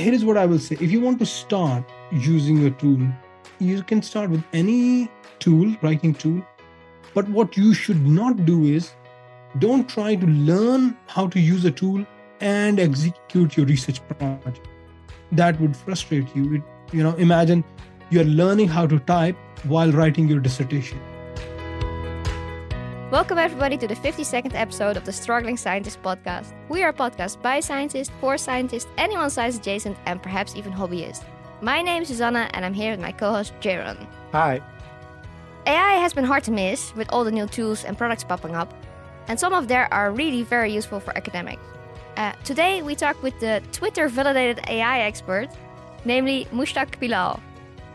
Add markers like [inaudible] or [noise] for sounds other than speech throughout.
here is what I will say. If you want to start using a tool, you can start with any tool, writing tool. But what you should not do is don't try to learn how to use a tool and execute your research project. That would frustrate you. It, you know, imagine you're learning how to type while writing your dissertation. Welcome, everybody, to the 52nd episode of the Struggling Scientist podcast. We are a podcast by scientists, for scientists, anyone science adjacent, and perhaps even hobbyists. My name is Susanna, and I'm here with my co host, Jaron. Hi. AI has been hard to miss with all the new tools and products popping up, and some of them are really very useful for academics. Uh, today, we talk with the Twitter validated AI expert, namely Mushtaq Bilal.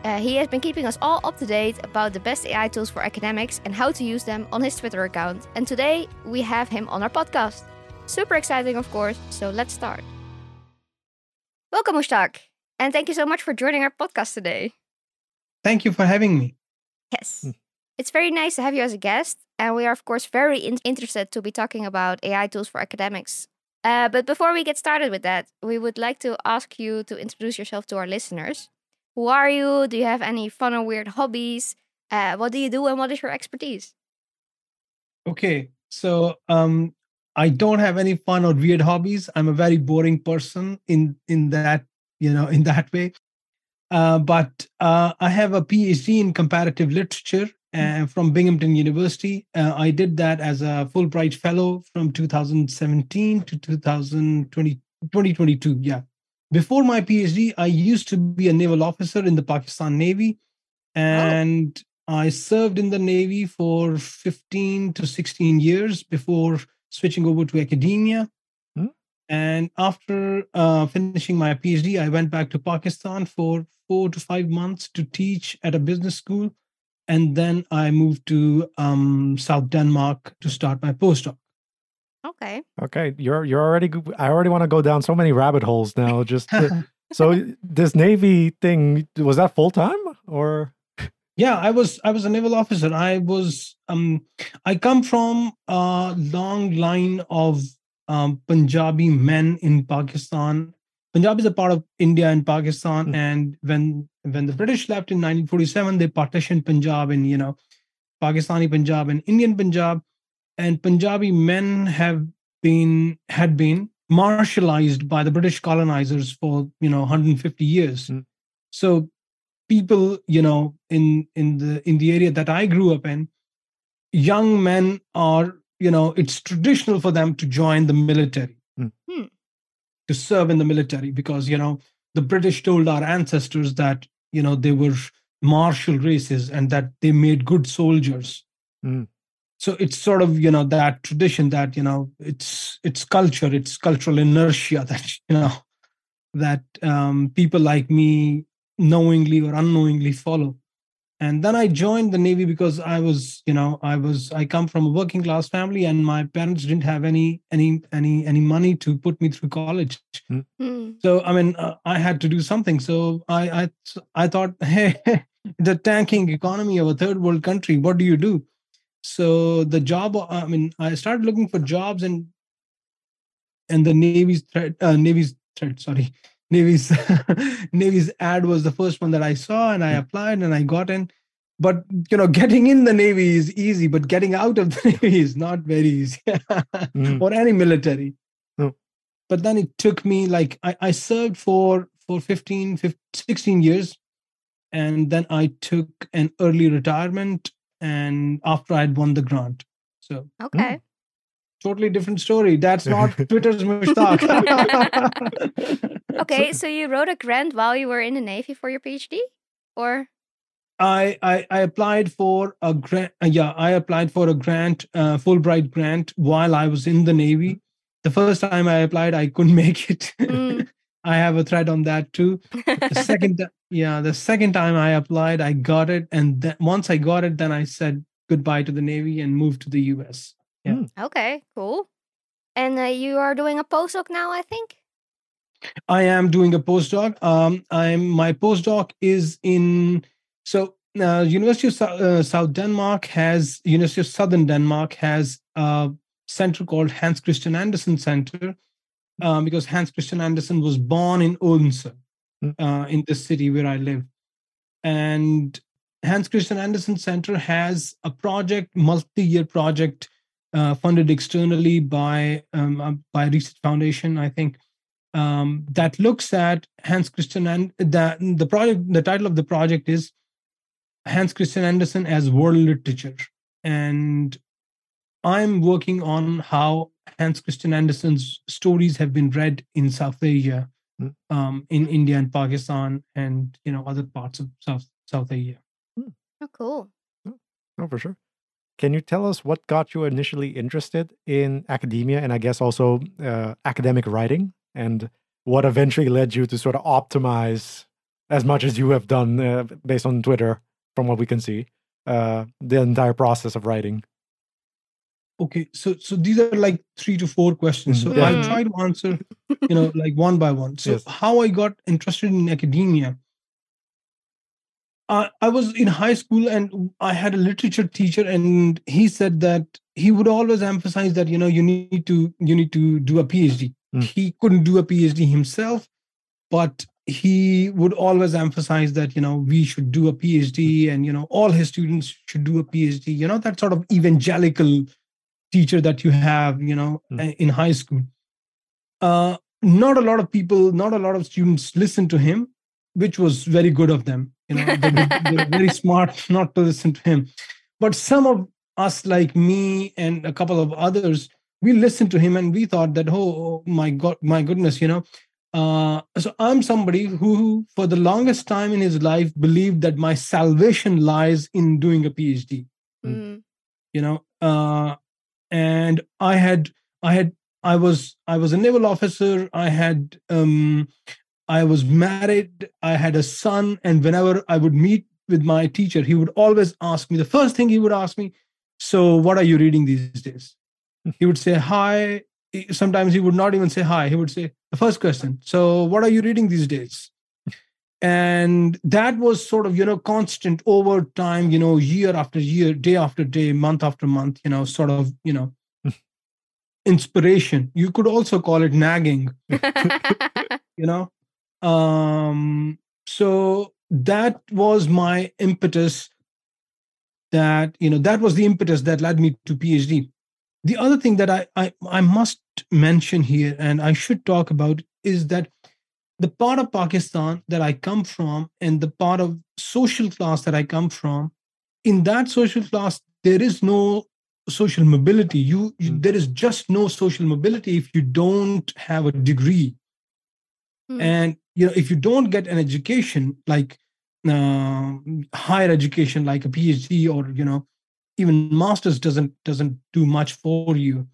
Uh, he has been keeping us all up to date about the best AI tools for academics and how to use them on his Twitter account. And today we have him on our podcast. Super exciting, of course, so let's start. Welcome, Mushtaq, and thank you so much for joining our podcast today. Thank you for having me. Yes. It's very nice to have you as a guest, and we are, of course, very in- interested to be talking about AI tools for academics. Uh, but before we get started with that, we would like to ask you to introduce yourself to our listeners. Who are you? Do you have any fun or weird hobbies? Uh, what do you do and what is your expertise? Okay, so um, I don't have any fun or weird hobbies. I'm a very boring person in in that you know in that way. Uh, but uh, I have a PhD in comparative literature uh, from Binghamton University. Uh, I did that as a Fulbright Fellow from 2017 to 2020, 2022. Yeah. Before my PhD, I used to be a naval officer in the Pakistan Navy, and oh. I served in the Navy for 15 to 16 years before switching over to academia. Hmm? And after uh, finishing my PhD, I went back to Pakistan for four to five months to teach at a business school. And then I moved to um, South Denmark to start my postdoc. Okay. Okay, you're you're already. I already want to go down so many rabbit holes now. Just to, [laughs] so this Navy thing was that full time or? Yeah, I was I was a naval officer. I was um I come from a long line of um, Punjabi men in Pakistan. Punjab is a part of India and Pakistan, mm-hmm. and when when the British left in 1947, they partitioned Punjab in you know Pakistani Punjab and Indian Punjab and Punjabi men have been had been martialized by the British colonizers for you know 150 years. Mm. So people, you know, in in the in the area that I grew up in, young men are you know it's traditional for them to join the military mm. to serve in the military because you know the british told our ancestors that you know they were martial races and that they made good soldiers mm so it's sort of you know that tradition that you know it's it's culture it's cultural inertia that you know that um, people like me knowingly or unknowingly follow. And then i joined the navy because i was you know i was i come from a working class family and my parents didn't have any any any any money to put me through college. Mm. so i mean uh, i had to do something. So i i i thought [laughs] hey the tanking economy of a third world country what do you do so the job i mean i started looking for jobs and and the navy's threat uh, navy's threat sorry [laughs] navy's [laughs] navy's ad was the first one that i saw and i hmm. applied and i got in but you know [laughs] getting in the navy is easy but getting out of the navy is not very easy mm. or any military no. but then it took me like I, I served for for 15, 15 16 years and then i took an early retirement and after I'd won the grant. So okay. Hmm, totally different story. That's not [laughs] Twitter's Mushtaq. [laughs] okay, [laughs] so you wrote a grant while you were in the Navy for your PhD? Or I, I, I applied for a grant. Uh, yeah, I applied for a grant, uh, Fulbright grant, while I was in the Navy. The first time I applied, I couldn't make it. Mm. I have a thread on that too. The [laughs] second, yeah, the second time I applied, I got it, and then once I got it, then I said goodbye to the Navy and moved to the U.S. Yeah. Mm. Okay, cool. And uh, you are doing a postdoc now, I think. I am doing a postdoc. Um, I'm my postdoc is in so uh, University of uh, South Denmark has University of Southern Denmark has a center called Hans Christian Andersen Center, uh, because Hans Christian Andersen was born in Odense, Mm. uh, in the city where I live. And Hans Christian Andersen Center has a project, multi-year project, uh, funded externally by um, uh, by Research Foundation, I think, um, that looks at Hans Christian and the the project. The title of the project is Hans Christian Andersen as world literature, and I'm working on how Hans Christian Andersen's stories have been read in South Asia, Mm. um, in India and Pakistan, and you know other parts of South South Asia. Oh, cool. Oh, for sure. Can you tell us what got you initially interested in academia and I guess also uh, academic writing and what eventually led you to sort of optimize as much as you have done uh, based on Twitter, from what we can see, uh, the entire process of writing? Okay, so so these are like three to four questions. So Mhm. I'll try to answer, [laughs] you know, like one by one. So Yes. how I got interested in academia. I, I was in high school and I had a literature teacher, and he said that he would always emphasize that you know you need to you need to do a PhD. Mm. He couldn't do a PhD himself, but he would always emphasize that you know we should do a PhD, and you know all his students should do a PhD. You know that sort of evangelical teacher that you have, you know, Mm. in high school. Uh, not a lot of people, not a lot of students listen to him, which was very good of them. You know, they, they're very [laughs] smart not to listen to him. But some of us, like me and a couple of others, we listened to him and we thought that, oh, oh my God, my goodness, you know. Uh, so I'm somebody who, for the longest time in his life, believed that my salvation lies in doing a PhD. Mm. you know uh and i had i had i was i was a naval officer. I had um i was married. I had a son. And whenever i would meet with my teacher he would always ask me the first thing he would ask me so what are you reading these days? He would say hi. Sometimes he would not even say hi. He would say the first question so what are you reading these days and that was sort of you know constant over time you know year after year day after day month after month you know sort of you know [laughs] inspiration. You could also call it nagging. [laughs] You know? Um so that was my impetus that you know that was the impetus that led me to phd the other thing that I, I i must mention here and i should talk about is that the part of pakistan that i come from and the part of social class that i come from in that social class there is no social mobility you, you Mm. there is just no social mobility if you don't have a degree Mm. and you know if you don't get an education like uh, higher education like a phd or you know even masters doesn't doesn't do much for you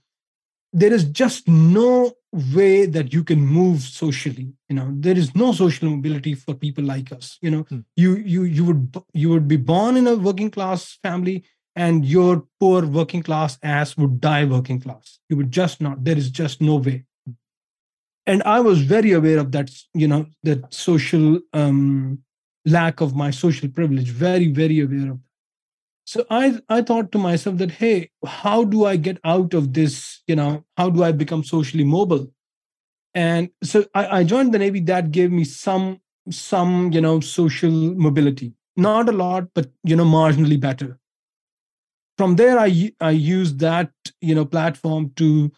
there is just no way that you can move socially you know. There is no social mobility for people like us you know. Hmm. you you you would you would be born in a working class family and your poor working class ass would die working class. You would just not there is just no way. And i was very aware of that you know that social um lack of my social privilege very very aware of that so i i thought to myself that hey how do i get out of this you know how do i become socially mobile? And so i, I joined the navy. That gave me some some you know social mobility. Not a lot but you know marginally better. From there i i used that you know platform to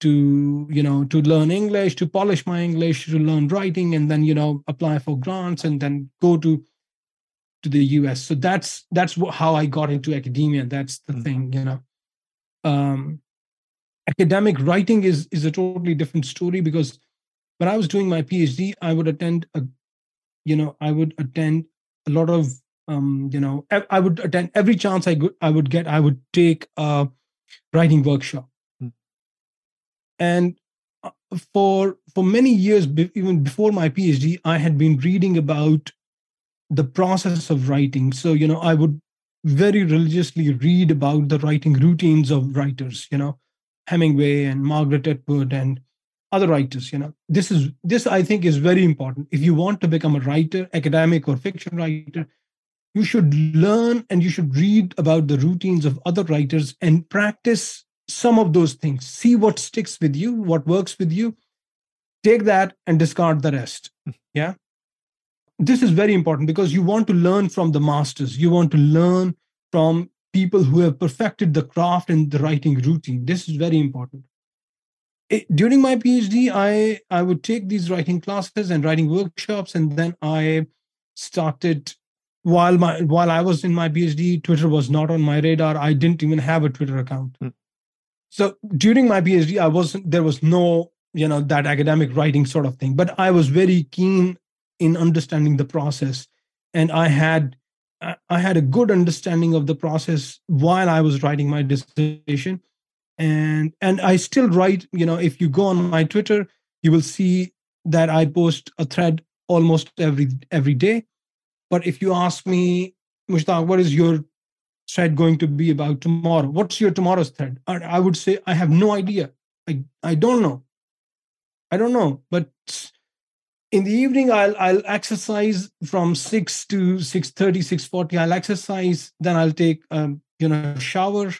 to you know to learn english to polish my english to learn writing and then you know apply for grants and then go to to the us so that's that's wh- how i got into academia that's the Mm. thing you know um academic writing is is a totally different story because when i was doing my phd i would attend a you know i would attend a lot of um you know i would attend every chance i could i would get i would take a writing workshop Hmm. and uh, for for many years even before my phd i had been reading about the process of writing. So you know i would very religiously read about the writing routines of writers you know hemingway and margaret atwood and other writers you know. This is this i think is very important. If you want to become a writer academic or fiction writer you should learn and you should read about the routines of other writers and practice some of those things. See what sticks with you what works with you. Take that and discard the rest. Hmm. Yeah this is very important because you want to learn from the masters. You want to learn from people who have perfected the craft and the writing routine. This is very important. It, during my phd i i would take these writing classes and writing workshops and then i started while my while i was in my phd twitter was not on my radar. I didn't even have a twitter account. Mm. so during my phd i wasn't there was no you know that academic writing sort of thing. But i was very keen in understanding the process. And i had I- had a good understanding of the process while i was writing my dissertation. And and i still write you know if you go on my twitter you will see that i post a thread almost every every day. But if you ask me mushtaq what is your thread going to be about tomorrow? What's your tomorrow's thread? I would say i have no idea. I i don't know. I don't know. But in the evening i'll i'll exercise from 6 to 6.30 6.40 i'll exercise then i'll take um, you know shower.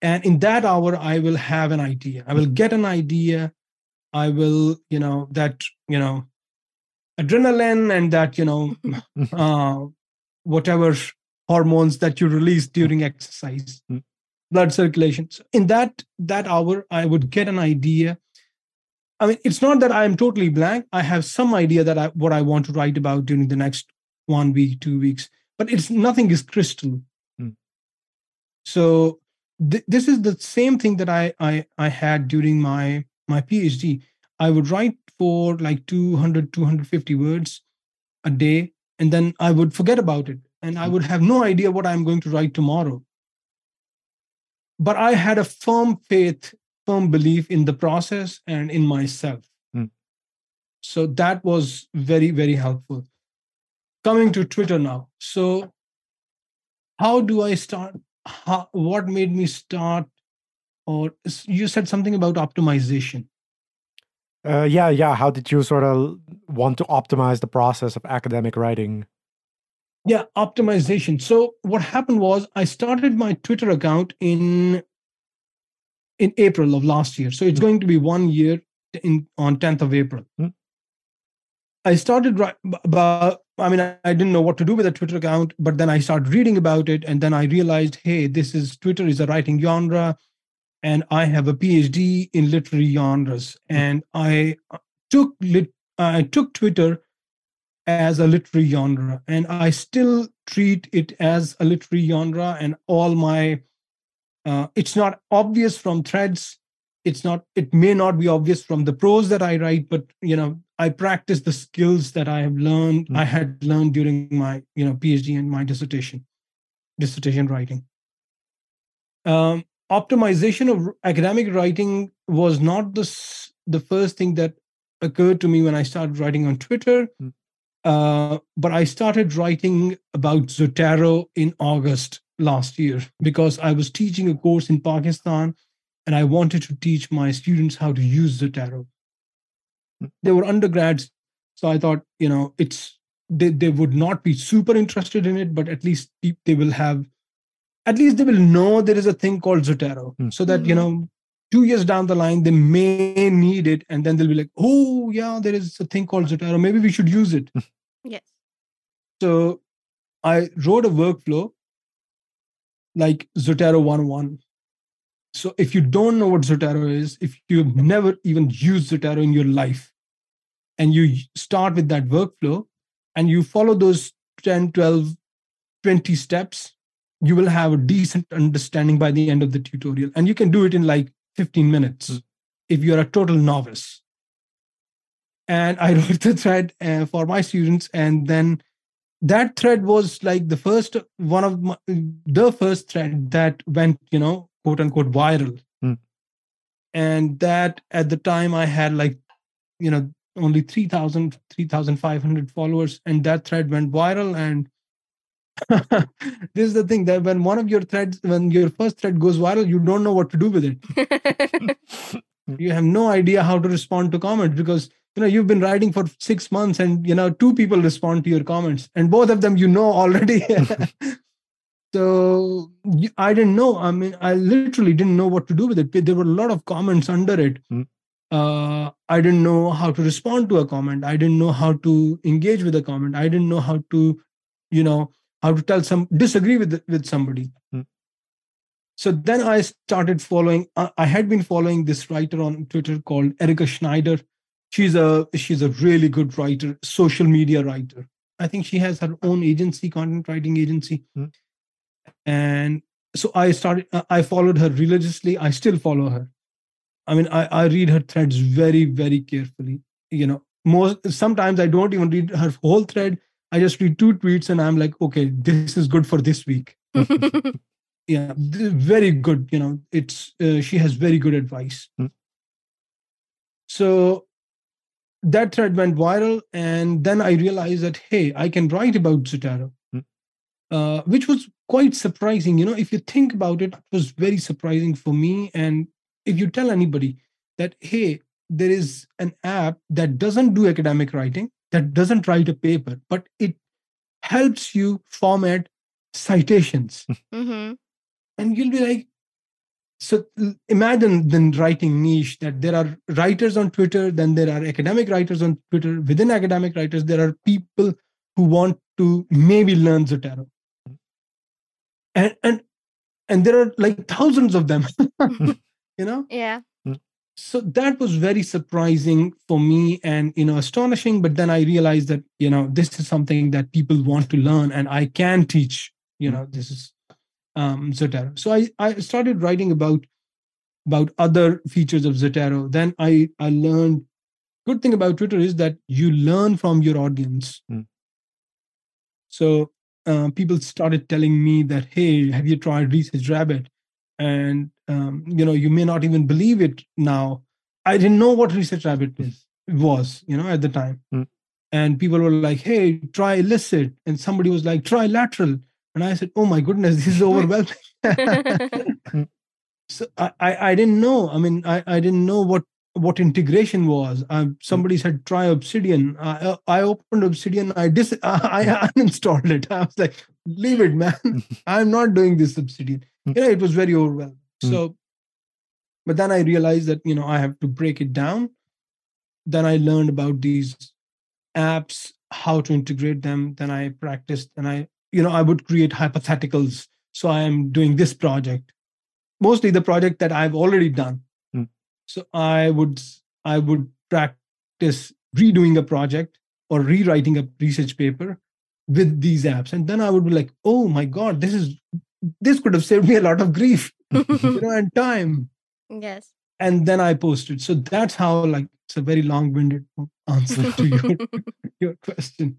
And in that hour i will have an idea. I will get an idea. I will you know that you know adrenaline and that you know [laughs] uh, whatever hormones that you release during exercise. Mm. blood circulation. So in that that hour i would get an idea i mean it's not that i am totally blank. I have some idea that i what i want to write about during the next one week two weeks but it's nothing is crystal. Mm. so th- this is the same thing that I, I i had during my my phd i would write for like 200 250 words a day and then i would forget about it and i would have no idea what i'm going to write tomorrow. But i had a firm faith firm belief in the process and in myself. Mm. so that was very very helpful. Coming to twitter now. So how do i start? How, what made me start? Or you said something about optimization. Uh, yeah, yeah. How did you sort of want to optimize the process of academic writing? yeah optimization. So what happened was i started my twitter account in in april of last year so it's Mm. going to be one year in on 10th of april Mm. i started right about i mean I, I didn't know what to do with a twitter account but then i started reading about it and then i realized hey this is twitter is a writing genre and i have a phd in literary genres and i took lit i took twitter as a literary genre and i still treat it as a literary genre and all my uh, it's not obvious from threads it's not it may not be obvious from the prose that i write but you know i practice the skills that i have learned Mm. i had learned during my you know phd and my dissertation dissertation writing um, optimization of academic writing was not the the first thing that occurred to me when i started writing on twitter Mm. uh, but I started writing about Zotero in August last year because I was teaching a course in Pakistan and I wanted to teach my students how to use Zotero. Mm. They were undergrads, so I thought, you know, it's they, they would not be super interested in it, but at least they will have, at least they will know there is a thing called Zotero Mm. so that, you know, two years down the line, they may need it and then they'll be like, oh, yeah, there is a thing called Zotero. Maybe we should use it. Yes. So I wrote a workflow like Zotero 101. So if you don't know what Zotero is, if you've never even used Zotero in your life, and you start with that workflow and you follow those 10, 12, 20 steps, you will have a decent understanding by the end of the tutorial. And you can do it in like 15 minutes if you're a total novice. And I [laughs] wrote the thread uh, for my students, and then that thread was like the first one of my, the first thread that went you know quote unquote viral. Hmm. and that at the time i had like you know only 3000 3500 followers and that thread went viral. And [laughs] this is the thing that when one of your threads when your first thread goes viral you don't know what to do with it. [laughs] You have no idea how to respond to comments because you know you've been writing for six months and you know two people respond to your comments and both of them you know already [laughs] so i didn't know i mean i literally didn't know what to do with it there were a lot of comments under it Hmm. uh, I didn't know how to respond to a comment. I didn't know how to engage with a comment. I didn't know how to, you know, how to tell some disagree with with somebody. Hmm. So then I started following. I I had been following this writer on Twitter called Erica Schneider. She's a she's a really good writer, social media writer. I think she has her own agency, content writing agency. Hmm. And so I started. uh, I followed her religiously. I still follow her. I mean, I, I read her threads very, very carefully. You know, most sometimes I don't even read her whole thread. I just read two tweets and I'm like, okay, this is good for this week. [laughs] Yeah, very good. You know, it's uh, she has very good advice. Hmm. So that thread went viral, and then I realized that hey, I can write about Zotero, Hmm. uh, which was quite surprising. You know, if you think about it, it was very surprising for me. And if you tell anybody that hey, there is an app that doesn't do academic writing, that doesn't write a paper, but it helps you format citations [laughs] hmm and you'll be like so imagine the writing niche that there are writers on twitter then there are academic writers on twitter. Within academic writers there are people who want to maybe learn zotero. Mm-hmm. And and and there are like thousands of them mm-hmm. [laughs] you know? Yeah. Mm. so that was very surprising for me and you know astonishing but then i realized that you know this is something that people want to learn and i can teach you mm. know this is um zotero. So i i started writing about about other features of zotero. Then i i learned good thing about twitter is that you learn from your audience. Hmm. so uh, people started telling me that hey have you tried research rabbit? And um, you know you may not even believe it now. I didn't know what research rabbit is was you know at the time. Hmm. and people were like hey try Elicit. And somebody was like try lateral and i said oh my goodness this is overwhelming. [laughs] [laughs] So I, I i didn't know. I mean i i didn't know what what integration was. Um, somebody said try obsidian. I i opened obsidian. I dis [laughs] i uninstalled it. I was like leave it man. I'm not doing this obsidian. You know it was very overwhelming. Mm. so but then i realized that you know i have to break it down. Then i learned about these apps how to integrate them. Then i practiced and i you know i would create hypotheticals. So i am doing this project. Mostly the project that i've already done. Hmm. so i would i would practice redoing a project or rewriting a research paper with these apps. And then i would be like oh my god this is this could have saved me a lot of grief [laughs] you know and time. Yes. and then i posted. So that's how like it's a very long-winded answer to your [laughs] your question.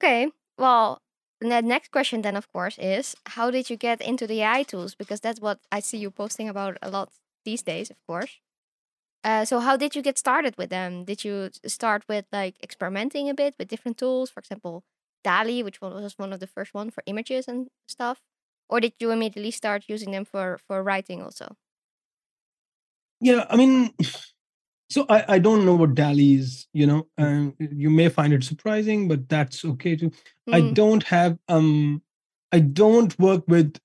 Okay. Well, the next question then, of course, is how did you get into the AI tools? Because that's what I see you posting about a lot these days, of course. Uh, so how did you get started with them? Did you start with like experimenting a bit with different tools, for example, DALL-E, which was one of the first one for images and stuff, or did you immediately start using them for for writing also? yeah i mean so i i don't know what DALL-E is you know and you may find it surprising but that's okay too. I Mm, don't have um i don't work with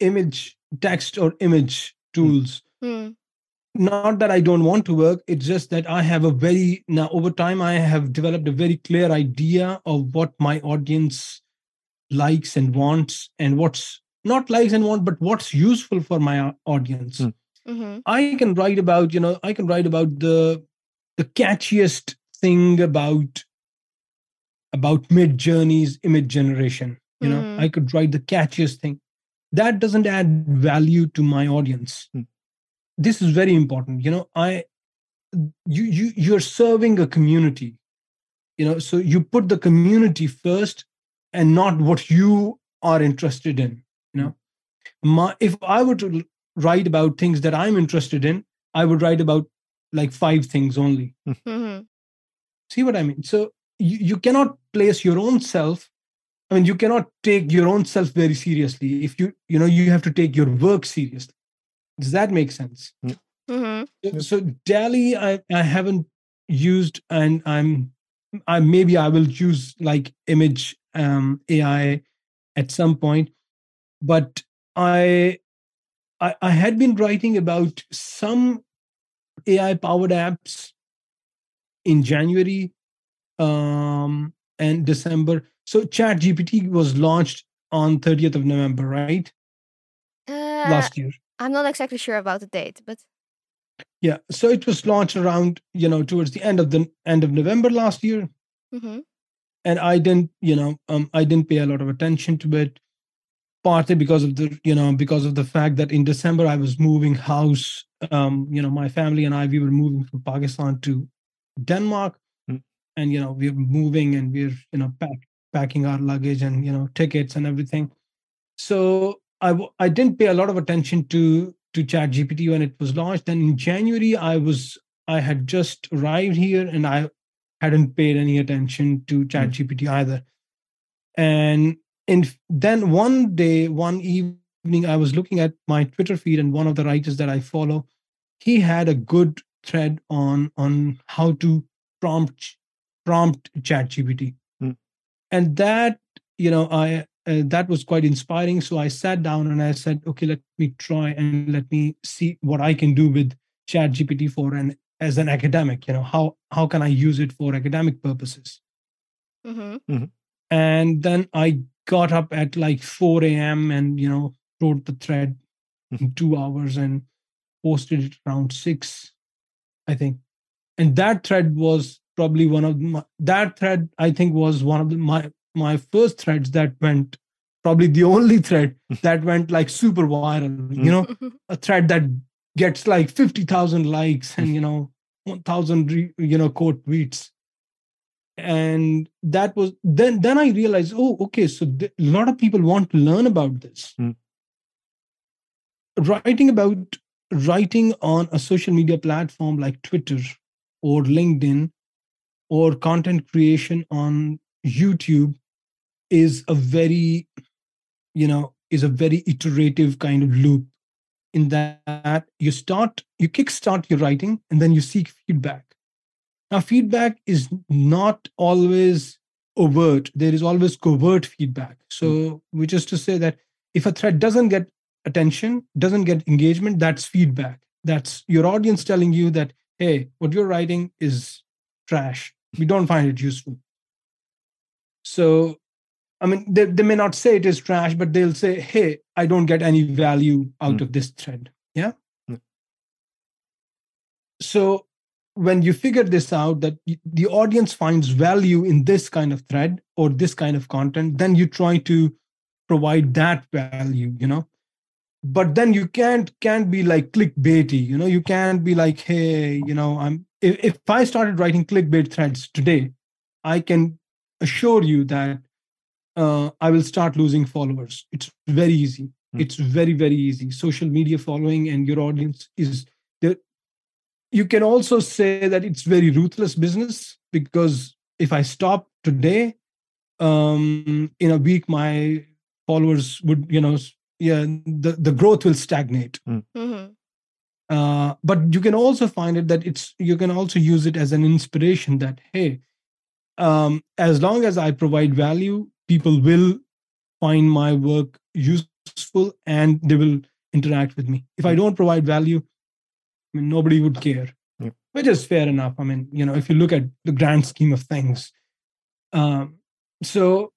image text or image tools. Mm, not that i don't want to work it's just that i have a very now over time i have developed a very clear idea of what my audience likes and wants and what's not likes and want but what's useful for my audience. Hmm. Hmm i can write about you know i can write about the the catchiest thing about about Midjourney's image generation you know? Mhm. i could write the catchiest thing. That doesn't add value to my audience. Hmm. this is very important you know? I you you you're serving a community you know? So you put the community first and not what you are interested in you know? My if i were to l- write about things that i'm interested in i would write about like five things only. Hmm see what i mean? So you, you cannot place your own self i mean you cannot take your own self very seriously if you you know you have to take your work seriously. Does that make sense? Hmm so, so DALL-E, I, I haven't used, and I'm, I maybe I will use like image um, AI at some point, but I, I, I had been writing about some AI powered apps in January um, and December. So Chat GPT was launched on 30th of November, right? Uh, Last year. I'm not exactly sure about the date, but Yeah. So it was launched around, you know, towards the end of the end of November last year. hmm and I didn't, you know, um, I didn't pay a lot of attention to it. Partly because of the, you know, because of the fact that in December I was moving house. Um, you know, my family and I we were moving from Pakistan to Denmark, Mm. and you know we're moving and we're you know pack, packing our luggage and you know tickets and everything. So i i didn't pay a lot of attention to to Chat GPT when it was launched. Then in January I was I had just arrived here and I hadn't paid any attention to chat gpt either and in then one day one evening i was looking at my twitter feed and one of the writers that i follow he had a good thread on on how to prompt prompt chat gpt Hmm. and that you know i uh, that was quite inspiring. So i sat down and i said okay let me try and let me see what i can do with chat gpt for an as an academic you know how how can i use it for academic purposes? Hmm and then i got up at like 4 a.m and you know wrote the thread hmm. in two hours and posted it around six i think. And that thread was probably one of my, that thread i think was one of the, my my first threads that went probably the only thread [laughs] that went like super viral you hmm. know? Mm-hmm. A thread that gets like 50,000 likes and hmm. you know 1000 you know quote tweets and that was then then i realized oh okay so th- a lot of people want to learn about this Hmm. writing about writing on a social media platform like twitter or linkedin or content creation on youtube is a very you know is a very iterative kind of loop in that you start you kickstart your writing and then you seek feedback now feedback is not always overt. There is always covert feedback. So which is to say that if a thread doesn't get attention doesn't get engagement that's feedback. That's your audience telling you that hey what you're writing is trash. We don't find it useful. So i mean they, they may not say it is trash but they'll say hey i don't get any value out Mm. of this thread. Yeah? Mm. so when you figure this out that the audience finds value in this kind of thread or this kind of content then you try to provide that value you know? But then you can't can't be like clickbaity you know? You can't be like hey you know i'm if, if i started writing clickbait threads today i can assure you that uh, i will start losing followers. It's very easy. Hmm. it's very very easy. Social media following and your audience is you can also say that it's very ruthless business because if i stop today um in a week my followers would you know yeah the, the growth will stagnate. Hmm. Uh, but you can also find it that it's you can also use it as an inspiration that hey um, as long as i provide value people will find my work useful and they will interact with me. If i don't provide value i mean nobody would care Yep. which is fair enough i mean you know if you look at the grand scheme of things um, so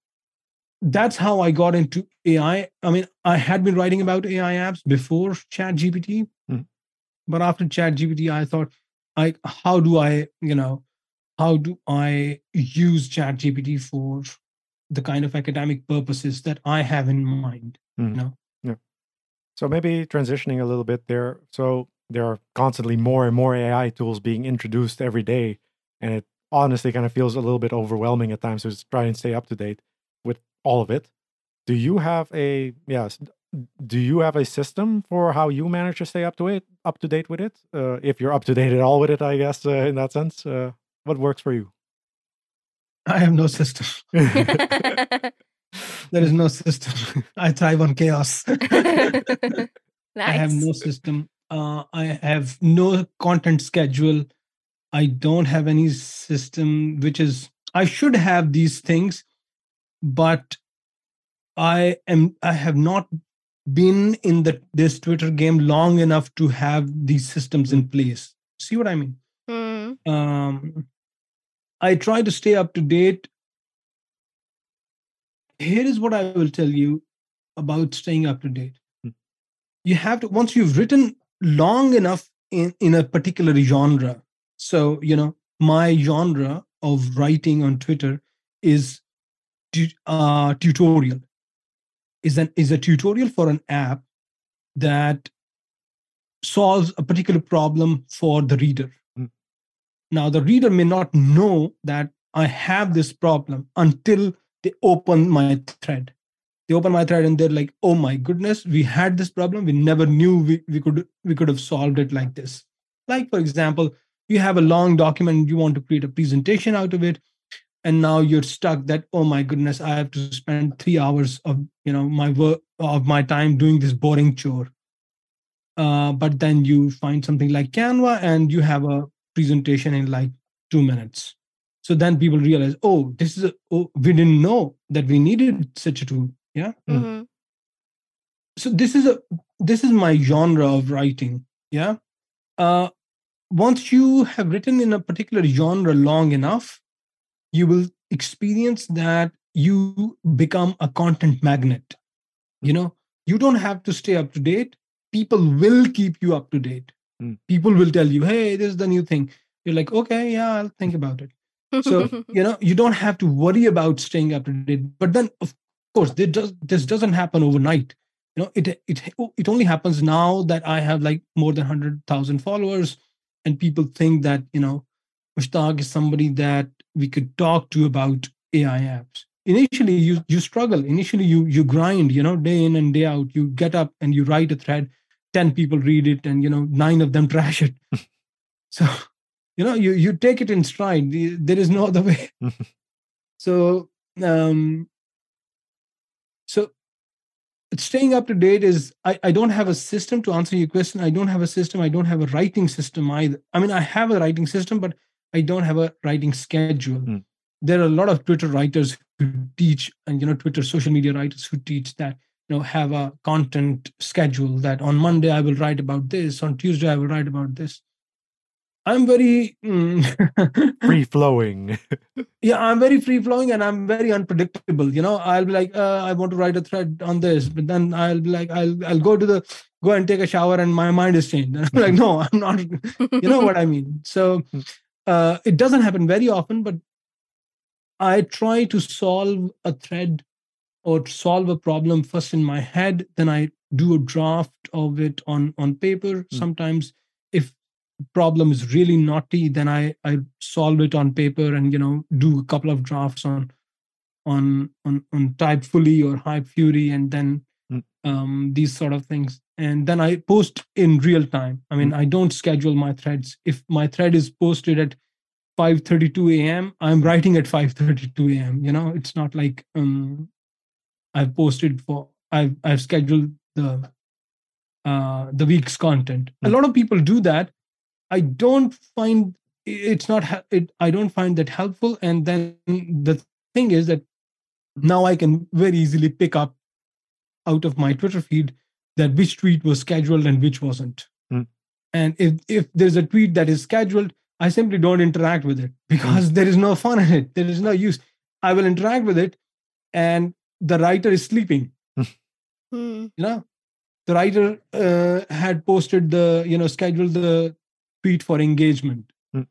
that's how i got into ai i mean i had been writing about ai apps before chat gpt Mhm. but after chat gpt i thought i how do i you know how do i use chat gpt for the kind of academic purposes that i have in mind Mhm. know? Yeah. So maybe transitioning a little bit there. So there are constantly more and more AI tools being introduced every day, and it honestly kind of feels a little bit overwhelming at times to try and stay up to date with all of it. Do you have a yes? Do you have a system for how you manage to stay up to it, up to date with it? Uh, if you're up to date at all with it, I guess uh, in that sense, uh, what works for you? i have no system [laughs] there is no system i thrive on chaos nice. [laughs] [laughs] I have no system. Uh, I have no content schedule. I don't have any system, which is I should have these things, but I am I have not been in the this Twitter game long enough to have these systems in place. See what I mean? Mm. Um, I try to stay up to date. Here is what I will tell you about staying up to date. Hmm. You have to once you've written long enough in in a particular genre. So you know my genre of writing on Twitter is tu- uh, tutorial. Is an is a tutorial for an app that solves a particular problem for the reader. Mm. Now, the reader may not know that I have this problem until they open my thread. They open my thread and they're like, "Oh my goodness, we had this problem. We never knew we, we could we could have solved it like this." Like for example, you have a long document, you want to create a presentation out of it, and now you're stuck that oh my goodness, I have to spend three hours of you know my work of my time doing this boring chore uh, but then you find something like canva and you have a presentation in like two minutes so then people realize oh this is a, oh, we didn't know that we needed such a tool yeah? Mm. hmm so this is a this is my genre of writing yeah? Uh once you have written in a particular genre long enough you will experience that you become a content magnet. You know you don't have to stay up to date. People will keep you up to date. Mm. people will tell you hey this is the new thing. You're like okay yeah i'll think about it. So [laughs] you know you don't have to worry about staying up to date but then of course this does this doesn't happen overnight. You know it it it only happens now that i have like more than 100000 followers and people think that you know mushtaq is somebody that we could talk to about ai apps. Initially you you struggle. Initially you you grind you know day in and day out. You get up and you write a thread 10 people read it and you know nine of them [laughs] trash it. So you know you you take it in stride. There is no other way. [laughs] So um so staying up to date is I, I don't have a system to answer your question. I don't have a system. I don't have a writing system either. I mean i have a writing system but i don't have a writing schedule. Hmm. there are a lot of twitter writers who teach and you know twitter social media writers who teach that you know have a content schedule that on monday i will write about this on tuesday i will write about this i'm very mm, [laughs] Free flowing. yeah i'm very free flowing and i'm very unpredictable you know? I'll be like uh, i want to write a thread on this but then i'll be like i'll i'll go to the go and take a shower and my mind is changed. And [laughs] i'm like no i'm not [laughs] you know what i mean? So uh, it doesn't happen very often but i try to solve a thread or solve a problem first in my head then i do a draft of it on on paper sometimes. If problem is really naughty then i i solve it on paper and you know do a couple of drafts on on on on typefully or Hypefury and then Mm. um these sort of things and then i post in real time i mean i don't schedule my threads if my thread is posted at 5:32 a.m. I'm writing at 5:32 a.m. You know, it's not like um I've posted for I've I've scheduled the uh the week's content. A Hmm. lot of people do that. I don't find it's not it I don't find that helpful and then the thing is that now I can very easily pick up out of my Twitter feed that which tweet was scheduled and which wasn't. Hmm. And if if there's a tweet that is scheduled, I simply don't interact with it [laughs] because there is no fun in it. There is no use. I will interact with it, and the writer is sleeping. Hmm. You know, the writer uh, had posted the you know scheduled the tweet for engagement. Hmm.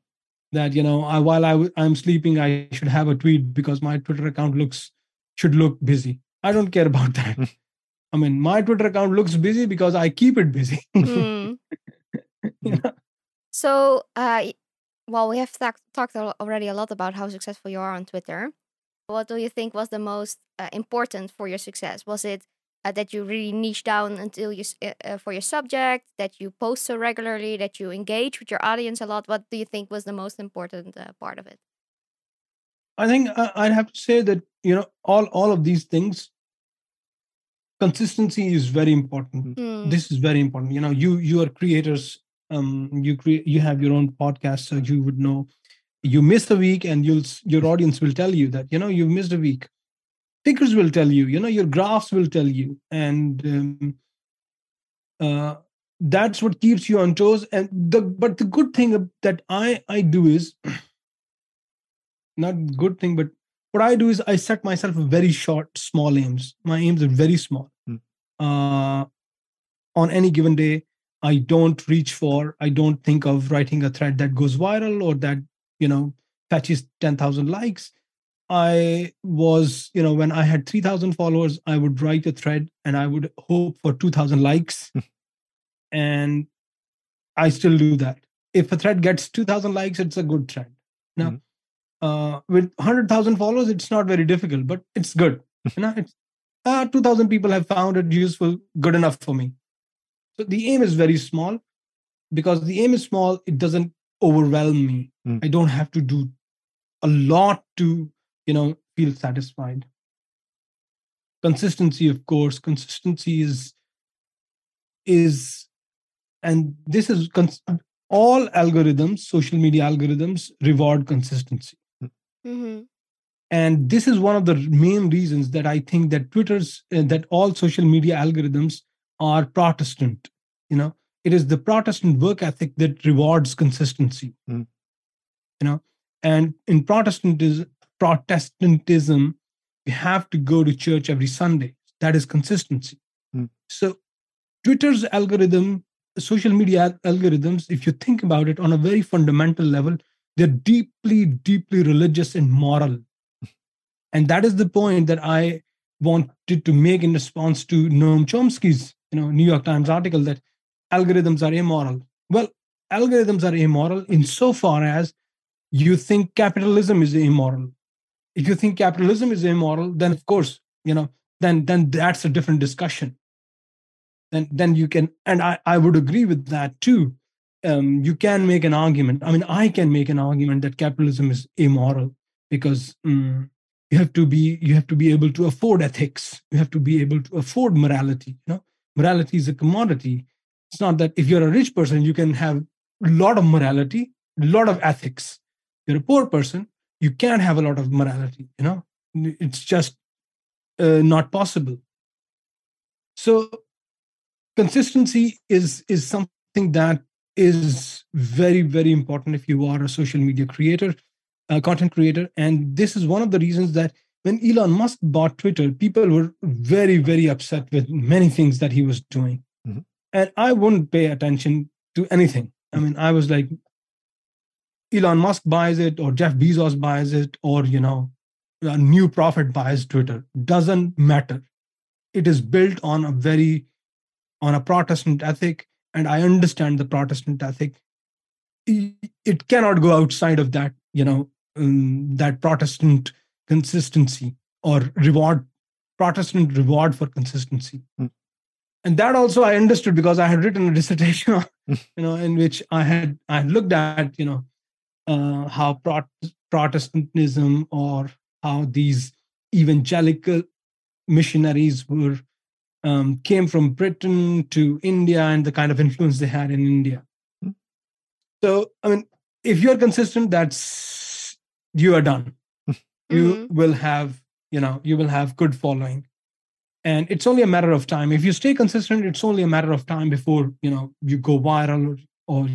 That you know, I, while I w- I'm sleeping, I should have a tweet because my Twitter account looks should look busy. I don't care about that. Hmm. I mean, my Twitter account looks busy because I keep it busy. [laughs] You know? So, uh, well, we have talked talked already a lot about how successful you are on Twitter. What do you think was the most uh, important for your success? Was it uh, that you really niche down until you uh, uh, for your subject, that you post so regularly, that you engage with your audience a lot? What do you think was the most important uh, part of it? I think I- I'd have to say that you know all all of these things. Consistency is very important. Hmm. This is very important. You know, you you are creators. Um, you create you have your own podcast, so you would know. You miss a week, and you'll your audience will tell you that you know you've missed a week. Pickers will tell you. You know, your graphs will tell you, and um, uh, that's what keeps you on toes and the but the good thing that i i do is [clears throat] not good thing but what i do is i set myself very short small aims my aims are very small Hmm. uh, on any given day i don't reach for i don't think of writing a thread that goes viral or that you know fetches 10000 likes i was you know when i had 3000 followers i would write a thread and i would hope for 2000 likes and I still do that. If a thread gets 2,000 likes, it's a good thread. Now, Mhm. uh, with 100,000 followers, it's not very difficult, but it's good. you know, it's uh, 2,000 people have found it useful, good enough for me. So the aim is very small. Because the aim is small, it doesn't overwhelm me. Mm. I don't have to do a lot to, you know, feel satisfied. Consistency, of course, consistency is is and this is cons- all algorithms social media algorithms reward consistency. Hmm and this is one of the main reasons that i think that twitter's uh, that all social media algorithms are protestant you know? It is the protestant work ethic that rewards consistency. Mm. you know? And in protestantism protestantism you have to go to church every sunday. That is consistency. Mm. so twitter's algorithm social media algorithms if you think about it on a very fundamental level they're deeply deeply religious and moral. And that is the point that i wanted to make in response to noam chomsky's you know new york times article that algorithms are immoral. Well algorithms are immoral insofar as you think capitalism is immoral if you think capitalism is immoral then of course you know then then that's a different discussion. Then then you can and i i would agree with that too. Um, you can make an argument i mean i can make an argument that capitalism is immoral because mm, you have to be you have to be able to afford ethics. You have to be able to afford morality you know. Morality is a commodity. It's not that if you're a rich person you can have a lot of morality a lot of ethics. You're a poor person you can't have a lot of morality you know? It's just uh, not possible. So consistency is is something that is very very important if you are a social media creator uh, content creator and this is one of the reasons that when elon musk bought twitter people were very very upset with many things that he was doing. Mhm. and i wouldn't pay attention to anything. I mean i was like elon musk buys it or jeff bezos buys it or you know a new prophet buys twitter doesn't matter it is built on a very on a protestant ethic and i understand the protestant ethic it cannot go outside of that you know um, that protestant consistency or reward protestant reward for consistency Hmm. and that also i understood because i had written a [laughs] dissertation Hmm. you know in which i had i had looked at you know uh, how Prot- protestantism or how these evangelical missionaries were um, came from Britain to India and the kind of influence they had in India. Hmm. So, I mean, if you're consistent, that's you are done. [laughs] You will have, you know, you will have good following, and it's only a matter of time. If you stay consistent, it's only a matter of time before you know you go viral or, or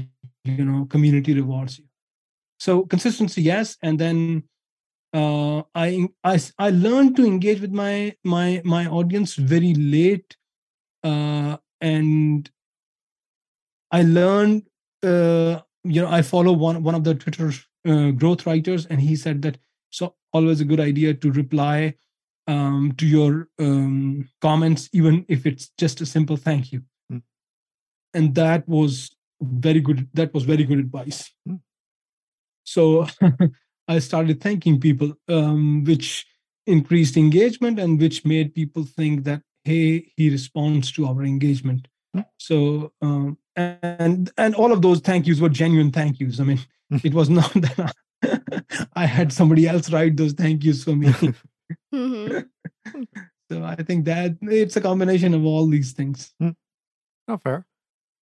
you know community rewards you. So consistency, yes, and then uh, I, I I learned to engage with my my my audience very late, uh, and I learned. Uh, you know, I follow one one of the Twitter uh, growth writers, and he said that so always a good idea to reply um, to your um, comments, even if it's just a simple thank you. Hmm. And that was very good. That was very good advice. Hmm. So [laughs] I started thanking people, um, which increased engagement and which made people think that hey, he responds to our engagement. Hmm. So um, and and all of those thank yous were genuine thank yous. I mean, Hmm. it was [laughs] not that I, I had somebody else write those thank yous for me. [laughs] hmm so I think that it's a combination of all these things. No, fair.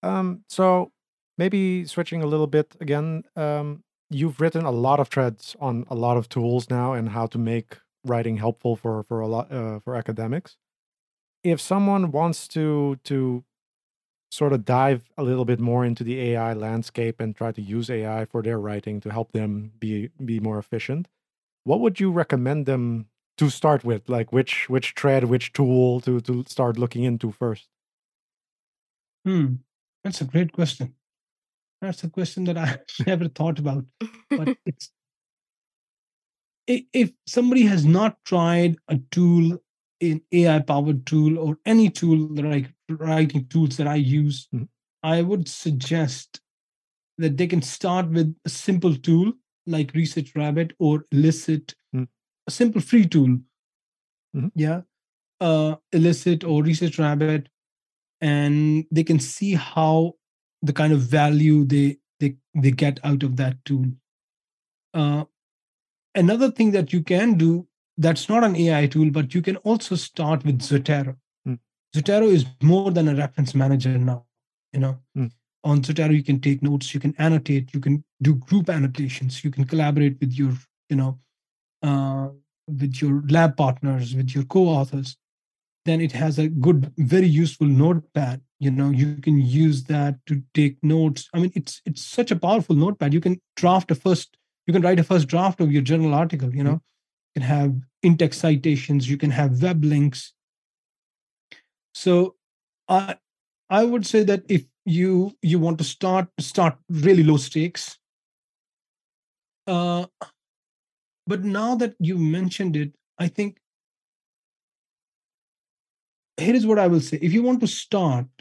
Um, so maybe switching a little bit again. Um, you've written a lot of threads on a lot of tools now and how to make writing helpful for for a lot uh, for academics. If someone wants to to sort of dive a little bit more into the AI landscape and try to use AI for their writing to help them be be more efficient, what would you recommend them to start with? Like which which thread, which tool to to start looking into first? Hmm, that's a great question. That's a question that I [laughs] never thought about, but [laughs] it's if somebody has not tried a tool an AI powered tool or any tool like writing tools that I use, mm-hmm. I would suggest that they can start with a simple tool like Research Rabbit or Elicit, mm-hmm. a simple free tool. Mm-hmm. Yeah. Uh, Elicit or Research Rabbit, and they can see how the kind of value they they they get out of that tool. Uh, another thing that you can do that's not an AI tool, but you can also start with Zotero. Mm. Zotero is more than a reference manager now. You know, mm. on Zotero you can take notes, you can annotate, you can do group annotations, you can collaborate with your, you know, uh, with your lab partners, with your co-authors. Then it has a good, very useful notepad. You know, you can use that to take notes. I mean, it's it's such a powerful notepad. You can draft a first, you can write a first draft of your journal article. You know. Mm can have in-text citations, you can have web links. So I I would say that if you you want to start start really low stakes. Uh, but now that you mentioned it, I think here is what I will say. If you want to start mm-hmm.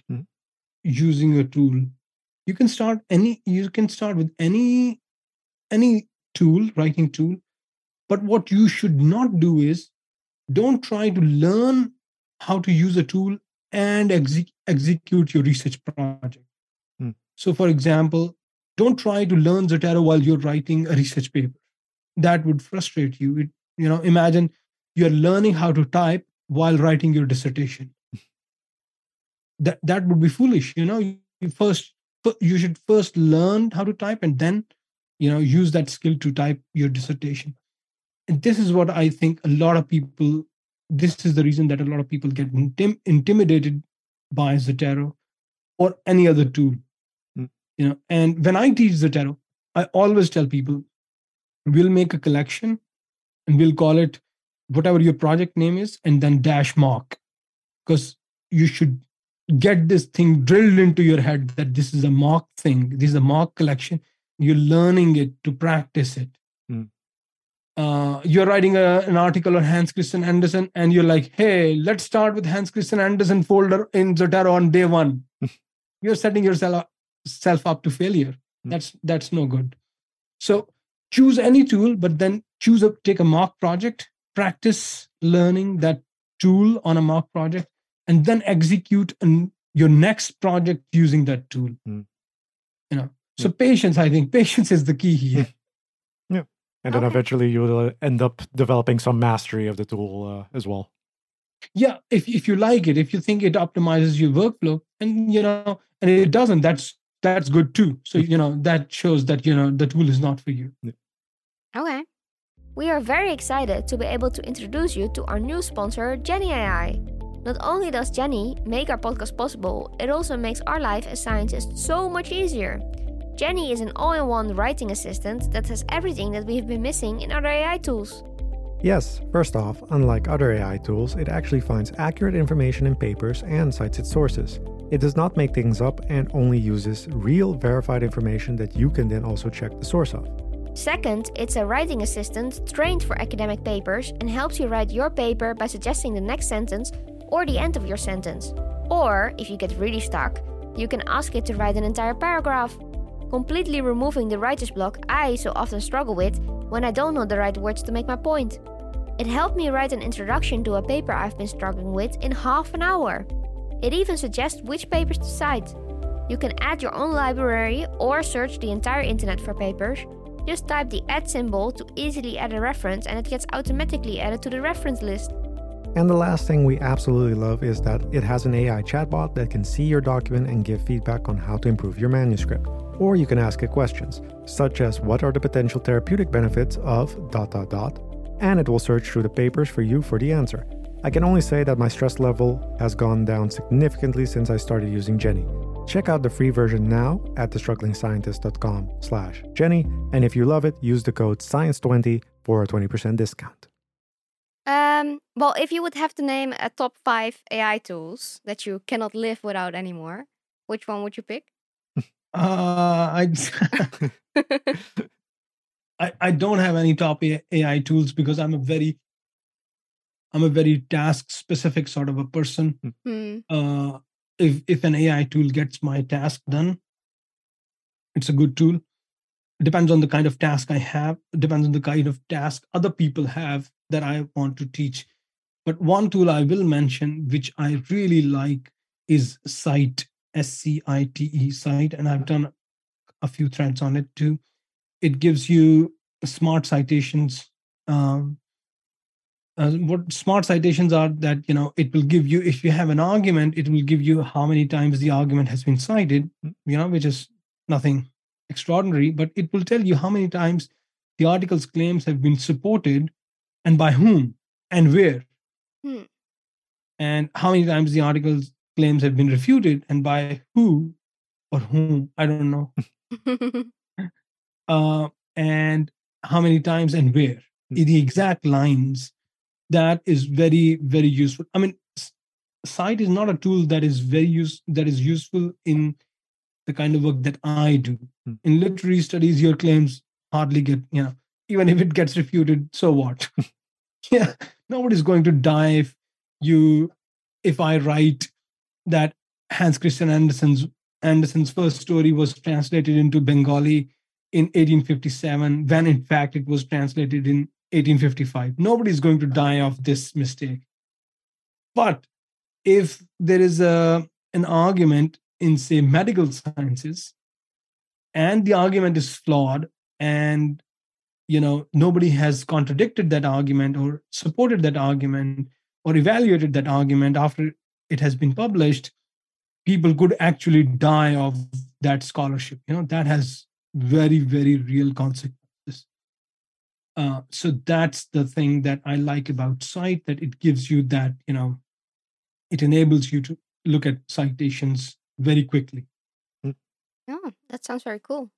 Using a tool, you can start any you can start with any any tool, writing tool, but what you should not do is don't try to learn how to use a tool and exec- execute your research project. Hmm. So, for example, don't try to learn Zotero while you're writing a research paper. That would frustrate you. It, you know, imagine you're learning how to type while writing your dissertation. That that would be foolish. You know, you first you should first learn how to type and then you know use that skill to type your dissertation and this is what i think a lot of people this is the reason that a lot of people get intim- intimidated by zotero or any other tool mm. you know and when i teach zotero i always tell people we'll make a collection and we'll call it whatever your project name is and then dash mark because you should get this thing drilled into your head that this is a mock thing this is a mock collection you're learning it to practice it mm uh, you're writing a, an article on Hans Christian Andersen, and you're like, hey, let's start with Hans Christian Andersen folder in Zotero on day one. [laughs] you're setting yourself up, self up to failure. Hmm. That's that's no good. So choose any tool, but then choose a take a mock project, practice learning that tool on a mock project, and then execute an, your next project using that tool. Mm. You know, so mm. patience. I think [laughs] patience is the key here yeah and then okay. eventually you'll end up developing some mastery of the tool uh, as well yeah if, if you like it if you think it optimizes your workflow and you know and it doesn't that's that's good too so you know that shows that you know the tool is not for you yeah. okay we are very excited to be able to introduce you to our new sponsor Jenni ai not only does Jenni make our podcast possible it also makes our life as scientists so much easier Jenni is an all in one writing assistant that has everything that we've been missing in other AI tools. Yes, first off, unlike other AI tools, it actually finds accurate information in papers and cites its sources. It does not make things up and only uses real verified information that you can then also check the source of. Second, it's a writing assistant trained for academic papers and helps you write your paper by suggesting the next sentence or the end of your sentence. Or, if you get really stuck, you can ask it to write an entire paragraph completely removing the writer's block I so often struggle with when I don't know the right words to make my point. It helped me write an introduction to a paper I've been struggling with in half an hour. It even suggests which papers to cite. You can add your own library or search the entire internet for papers. Just type the add symbol to easily add a reference and it gets automatically added to the reference list. And the last thing we absolutely love is that it has an AI chatbot that can see your document and give feedback on how to improve your manuscript or you can ask it questions, such as what are the potential therapeutic benefits of dot dot dot, and it will search through the papers for you for the answer. I can only say that my stress level has gone down significantly since I started using Jenni. Check out the free version now at thestrugglingscientist.com slash Jenni. And if you love it, use the code SCIENCE20 for a 20% discount. Um, well, if you would have to name a top five AI tools that you cannot live without anymore, which one would you pick? [laughs] Uh, I, [laughs] I I don't have any top AI tools because I'm a very I'm a very task specific sort of a person. Hmm. Uh, if if an AI tool gets my task done, it's a good tool. It depends on the kind of task I have. It depends on the kind of task other people have that I want to teach. But one tool I will mention, which I really like, is Scite, S C I T E, Scite, and I've done a few threads on it too. It gives you smart citations. Um, uh, what smart citations are that you know it will give you if you have an argument it will give you how many times the argument has been cited you know which is nothing extraordinary but it will tell you how many times the article's claims have been supported and by whom? And where? Hmm. and how many times the article's claims have been refuted and by who or whom? I don't know. [laughs] Uh, and how many times and where? Hmm. the exact lines that is very very useful. I mean Scite is not a tool that is very use that is useful in the kind of work that i do. Hmm. in literary studies your claims hardly get you know even if it gets refuted so what? [laughs] Yeah nobody's going to die if you if i write that hans christian andersen's andersen's first story was translated into bengali in 1857 when in fact it was translated in 1855 nobody's going to die of this mistake. But if there is a an argument in say medical sciences and the argument is flawed and you know nobody has contradicted that argument or supported that argument or evaluated that argument after it has been published people could actually die of that scholarship. You know that has very very real consequences. Uh, so that's the thing that i like about Scite that it gives you that you know it enables you to look at citations very quickly. Oh, that sounds very cool.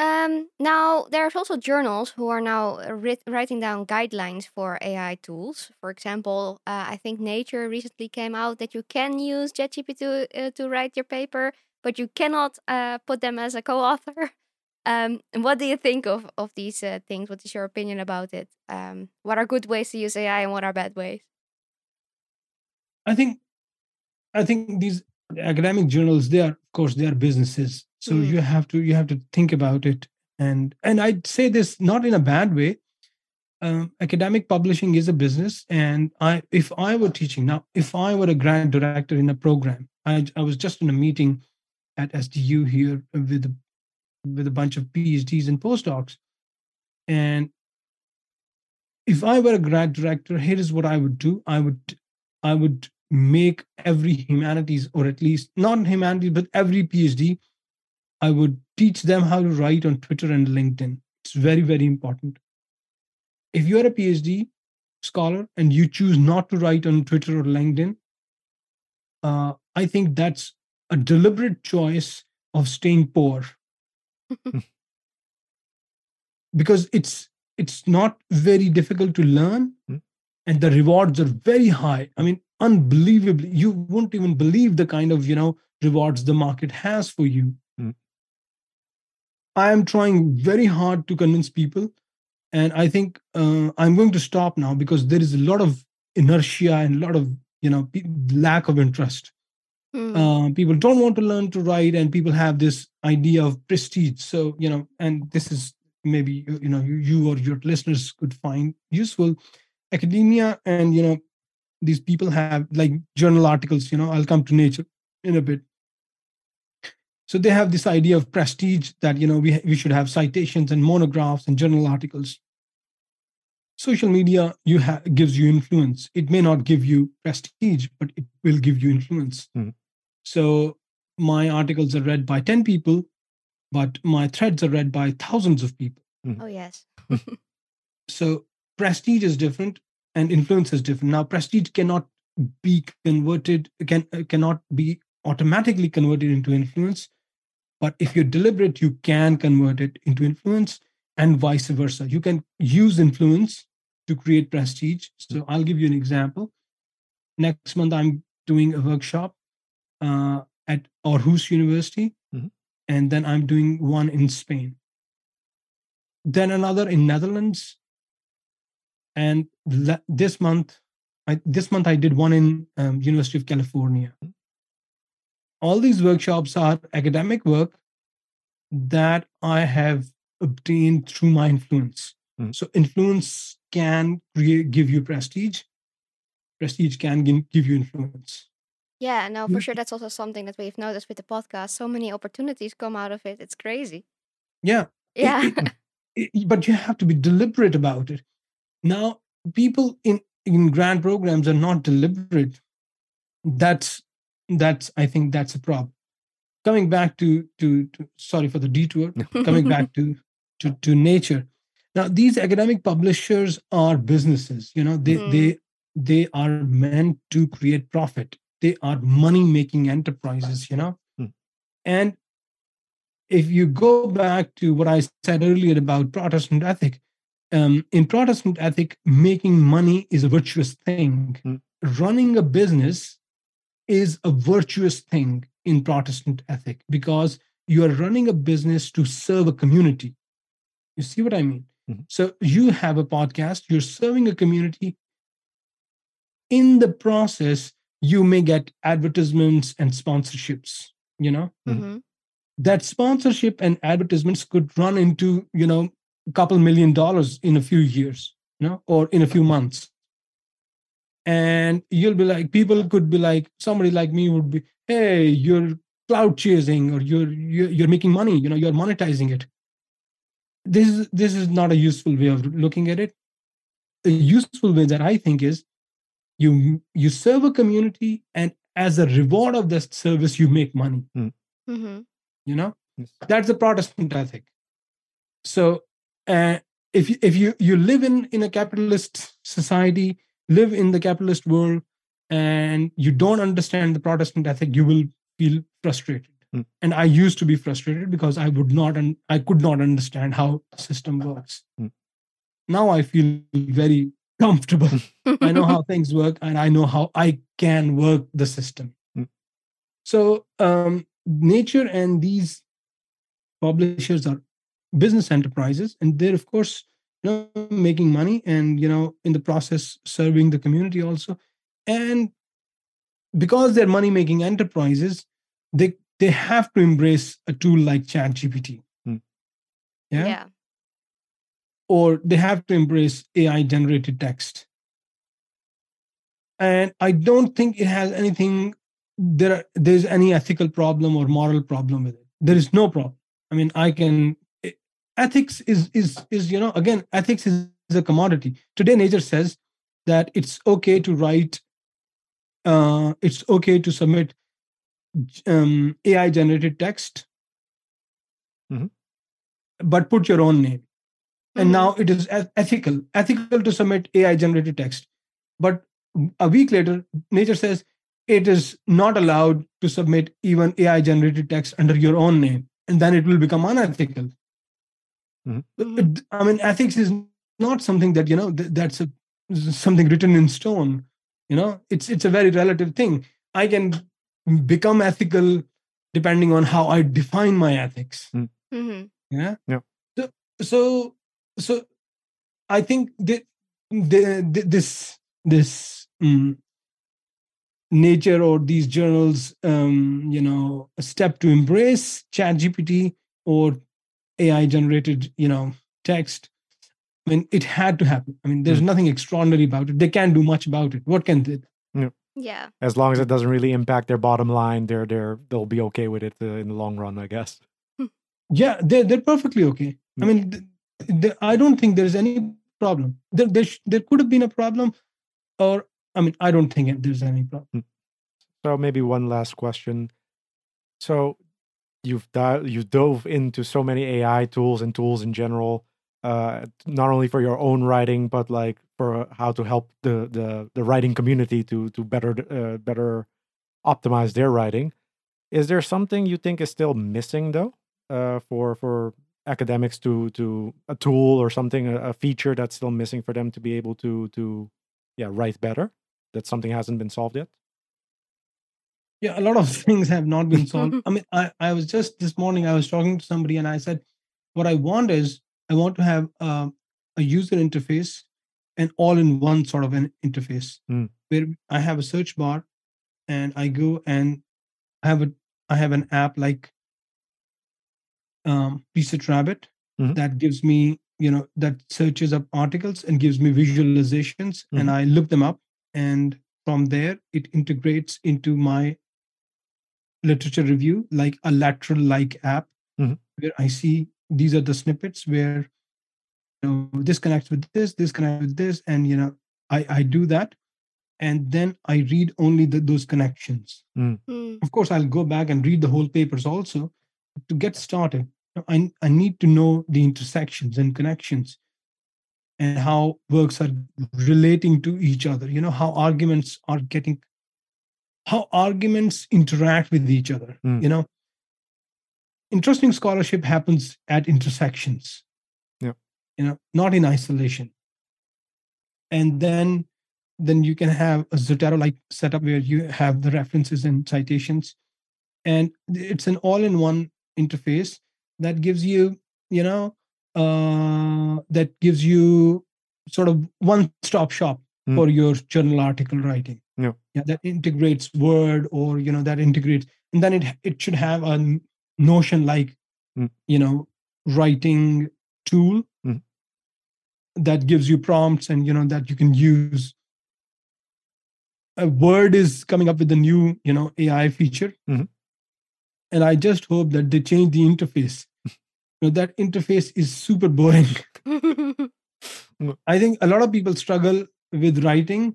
Um, now there's also journals who are now writ- writing down guidelines for AI tools. For example, uh, I think Nature recently came out that you can use ChatGPT to uh, to write your paper, but you cannot uh, put them as a co-author. [laughs] Um, and what do you think of of these uh, things? What is your opinion about it? Um, what are good ways to use AI and what are bad ways? I think I think these academic journals they are of course they are businesses. So Mm. you have to you have to think about it. And and I'd say this not in a bad way. Um, academic publishing is a business. And I if I were teaching now if I were a grant director in a program I I was just in a meeting at SDU here with with a bunch of PhDs and postdocs. And if I were a grad director, here is what I would do. I would I would make every humanities, or at least not humanities, but every PhD, I would teach them how to write on Twitter and LinkedIn. It's very, very important. If you're a PhD scholar and you choose not to write on Twitter or LinkedIn, uh, I think that's a deliberate choice of staying poor [laughs] because it's it's not very difficult to learn Hmm. and the rewards are very high i mean unbelievably you won't even believe the kind of you know rewards the market has for you Hmm. i am trying very hard to convince people and i think uh, i'm going to stop now because there is a lot of inertia and a lot of you know pe- lack of interest Hmm. uh, people don't want to learn to write and people have this idea of prestige so you know and this is maybe you you know you, you or your listeners could find useful academia and you know these people have like journal articles you know i'll come to nature in a bit. So they have this idea of prestige that you know we, we should have citations and monographs and journal articles. Social media you ha- gives you influence. It may not give you prestige but it will give you influence. Mhm. so my articles are read by 10 people but my threads are read by thousands of people. Oh yes. [laughs] so prestige is different and influence is different now prestige cannot be converted can uh, cannot be automatically converted into influence. But if you're deliberate, you can convert it into influence and vice versa. You can use influence to create prestige. So I'll give you an example. Next month, I'm doing a workshop uh, at Aarhus University, Mhm. and then I'm doing one in Spain. Then another in Netherlands, and this month, I, this month I did one in um, University of California. All these workshops are academic work that I have obtained through my influence. Mhm. So influence can create, give you prestige. Prestige can gi- give you influence. Yeah, no, for sure. That's also something that we've noticed with the podcast. So many opportunities come out of it. It's crazy. Yeah, it- Yeah. it- it- but you have to be deliberate about it. Now, people in in grant programs are not deliberate. That's that's I think that's a problem. Coming back to to, to sorry for the detour. [laughs] Coming back to to to nature. Now, these academic publishers are businesses. You know, they Mhm. they they are meant to create profit. They are money making enterprises. You know, Hmm. and if you go back to what I said earlier about Protestant ethic, um, in Protestant ethic, making money is a virtuous thing. Hmm. Running a business is a virtuous thing in Protestant ethic because you are running a business to serve a community. You see what I mean? Mhm. So you have a podcast, you're serving a community. In the process, you may get advertisements and sponsorships, you know? hmm that sponsorship and advertisements could run into you know a couple million dollars in a few years you know or in a few months. And you'll be like people could be like somebody like me would be hey you're cloud chasing or you're you're, you're making money you know you're monetizing it. This is this is not a useful way of looking at it. A useful way that i think is you you serve a community and as a reward of that service you make money. Hmm. You know? Yes. that's the protestant ethic. So uh, if you, if you you live in in a capitalist society live in the capitalist world and you don't understand the protestant ethic you will feel frustrated Hmm. and i used to be frustrated because i would not and i could not understand how the system works Hmm. now i feel very comfortable [laughs] I know how [laughs] things work and I know how I can work the system. Mm. So, um, nature and these publishers are business enterprises, and they're, of course, you know, making money and, you know, in the process, serving the community also. And because they're money making enterprises, they, they have to embrace a tool like ChatGPT. Mm. Yeah? yeah. or they have to embrace AI generated text. And I don't think it has anything there are- there's any ethical problem or moral problem with it. There is no problem. I mean, I can it- ethics is is is you know again ethics is, is a commodity. Today nature says that it's okay to write uh it's okay to submit um, AI generated text Mhm. but put your own name and Mhm. now it is ethical ethical to submit ai generated text but a week later nature says it is not allowed to submit even ai generated text under your own name and then it will become unethical Mhm. It- i mean ethics is not something that you know th- that's a, something written in stone you know? It's it's a very relative thing. I can become ethical depending on how i define my ethics. Hmm yeah? Yeah. so so so i think the, the, the this this mm, nature or these journals um you know a step to embrace chat gpt or ai generated you know text i mean it had to happen. I mean there's mm. nothing extraordinary about it. They can't do much about it. What can they? Yeah. As long as it doesn't really impact their bottom line, they're they're they'll be okay with it uh, in the long run, I guess. Hmm. yeah they're, they're perfectly okay. I mm. mean th- th- i don't think there's any problem. There, there, sh- there could have been a problem or i mean i don't think it- there's any problem. Hmm. So maybe one last question. So you've di- you dove into so many AI tools and tools in general, uh, not only for your own writing, but like for how to help the the, the writing community to to better uh, better optimize their writing. Is there something you think is still missing though, uh, for for academics to to a tool or something, a, a feature that's still missing for them to be able to to yeah write better? That something hasn't been solved yet. Yeah, a lot of [laughs] things have not been solved. [laughs] I mean, I, I was just this morning, I was talking to somebody and I said, what I want is I want to have uh, a user interface and all in one sort of an interface Mm. where I have a search bar and I go and I have a I have an app like um, Rabbit Mhm. that gives me you know that searches up articles and gives me visualizations Mhm. and I look them up and from there it integrates into my literature review like a lateral like app Mhm. where I see these are the snippets where you know this connects with this this connects with this and you know I I do that and then I read only the, those connections Hmm. of course i'll go back and read the whole papers also to get started i, I need to know the intersections and connections and how works are relating to each other you know how arguments are getting how arguments interact with each other Mm. you know? Interesting scholarship happens at intersections. Yeah. you know not in isolation. And then then you can have a zotero like setup where you have the references and citations. And it's an all-in-one interface that gives you you know uh, that gives you sort of one-stop shop Mm. for your journal article writing Yeah. yeah that integrates word or you know that integrates and then it it should have a notion like Mm. you know writing tool Mm. that gives you prompts and you know that you can use a word is coming up with a new you know ai feature Mhm. and i just hope that they change the interface you know, that interface is super boring [laughs] i think a lot of people struggle with writing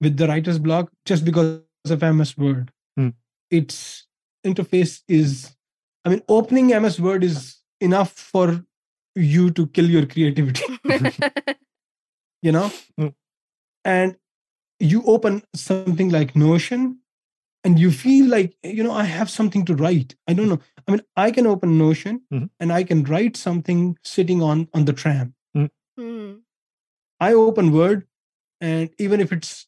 with the writer's block just because of ms word Mm. its interface is i mean opening ms word is enough for you to kill your creativity [laughs] [laughs] you know Mm. and you open something like notion and you feel like you know i have something to write i don't know i mean i can open notion Mhm. and i can write something sitting on on the tram Hmm. i open word and even if it's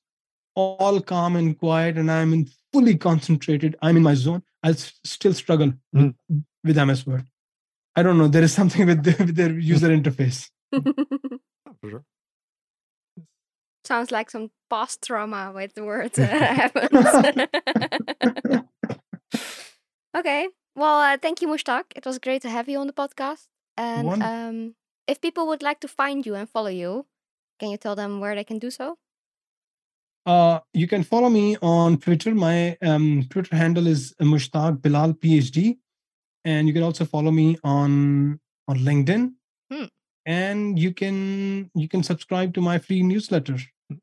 all calm and quiet and i'm in fully concentrated i'm in my zone i'll s- still struggle with, with ms word i don't know there is something with, the, with their user interface sure. Sounds like some past trauma with the word uh, [laughs] happens. [laughs] okay. Well, uh, thank you, Mushtaq. It was great to have you on the podcast. And um, if people would like to find you and follow you, can you tell them where they can do so? Uh, you can follow me on Twitter. My um, Twitter handle is Mushtaq Bilal PhD, and you can also follow me on on LinkedIn. Hmm. And you can you can subscribe to my free newsletter.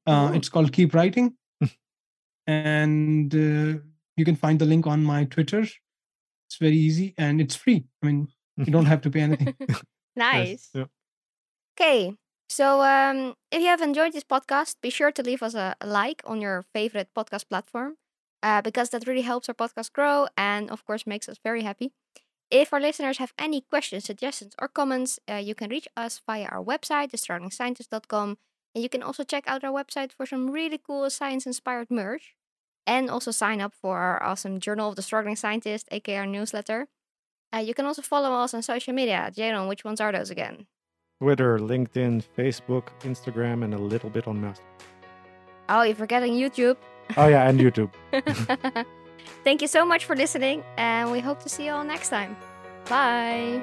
Uh, Ooh. it's called Keep Writing, [laughs] and uh, you can find the link on my Twitter. It's very easy and it's free. I mean, you don't have to pay anything. [laughs] nice. [laughs] Yeah. Okay. So, um, if you have enjoyed this podcast, be sure to leave us a, like on your favorite podcast platform uh, because that really helps our podcast grow and, of course, makes us very happy. If our listeners have any questions, suggestions, or comments, uh, you can reach us via our website, thestruggling And you can also check out our website for some really cool science inspired merch. And also sign up for our awesome Journal of the Struggling Scientist, aka our newsletter. Uh, you can also follow us on social media. Jaron, which ones are those again? Twitter, LinkedIn, Facebook, Instagram, and a little bit on Mastodon. Oh, you're forgetting YouTube. Oh yeah, and YouTube. [laughs] Thank you so much for listening, and we hope to see you all next time. Bye.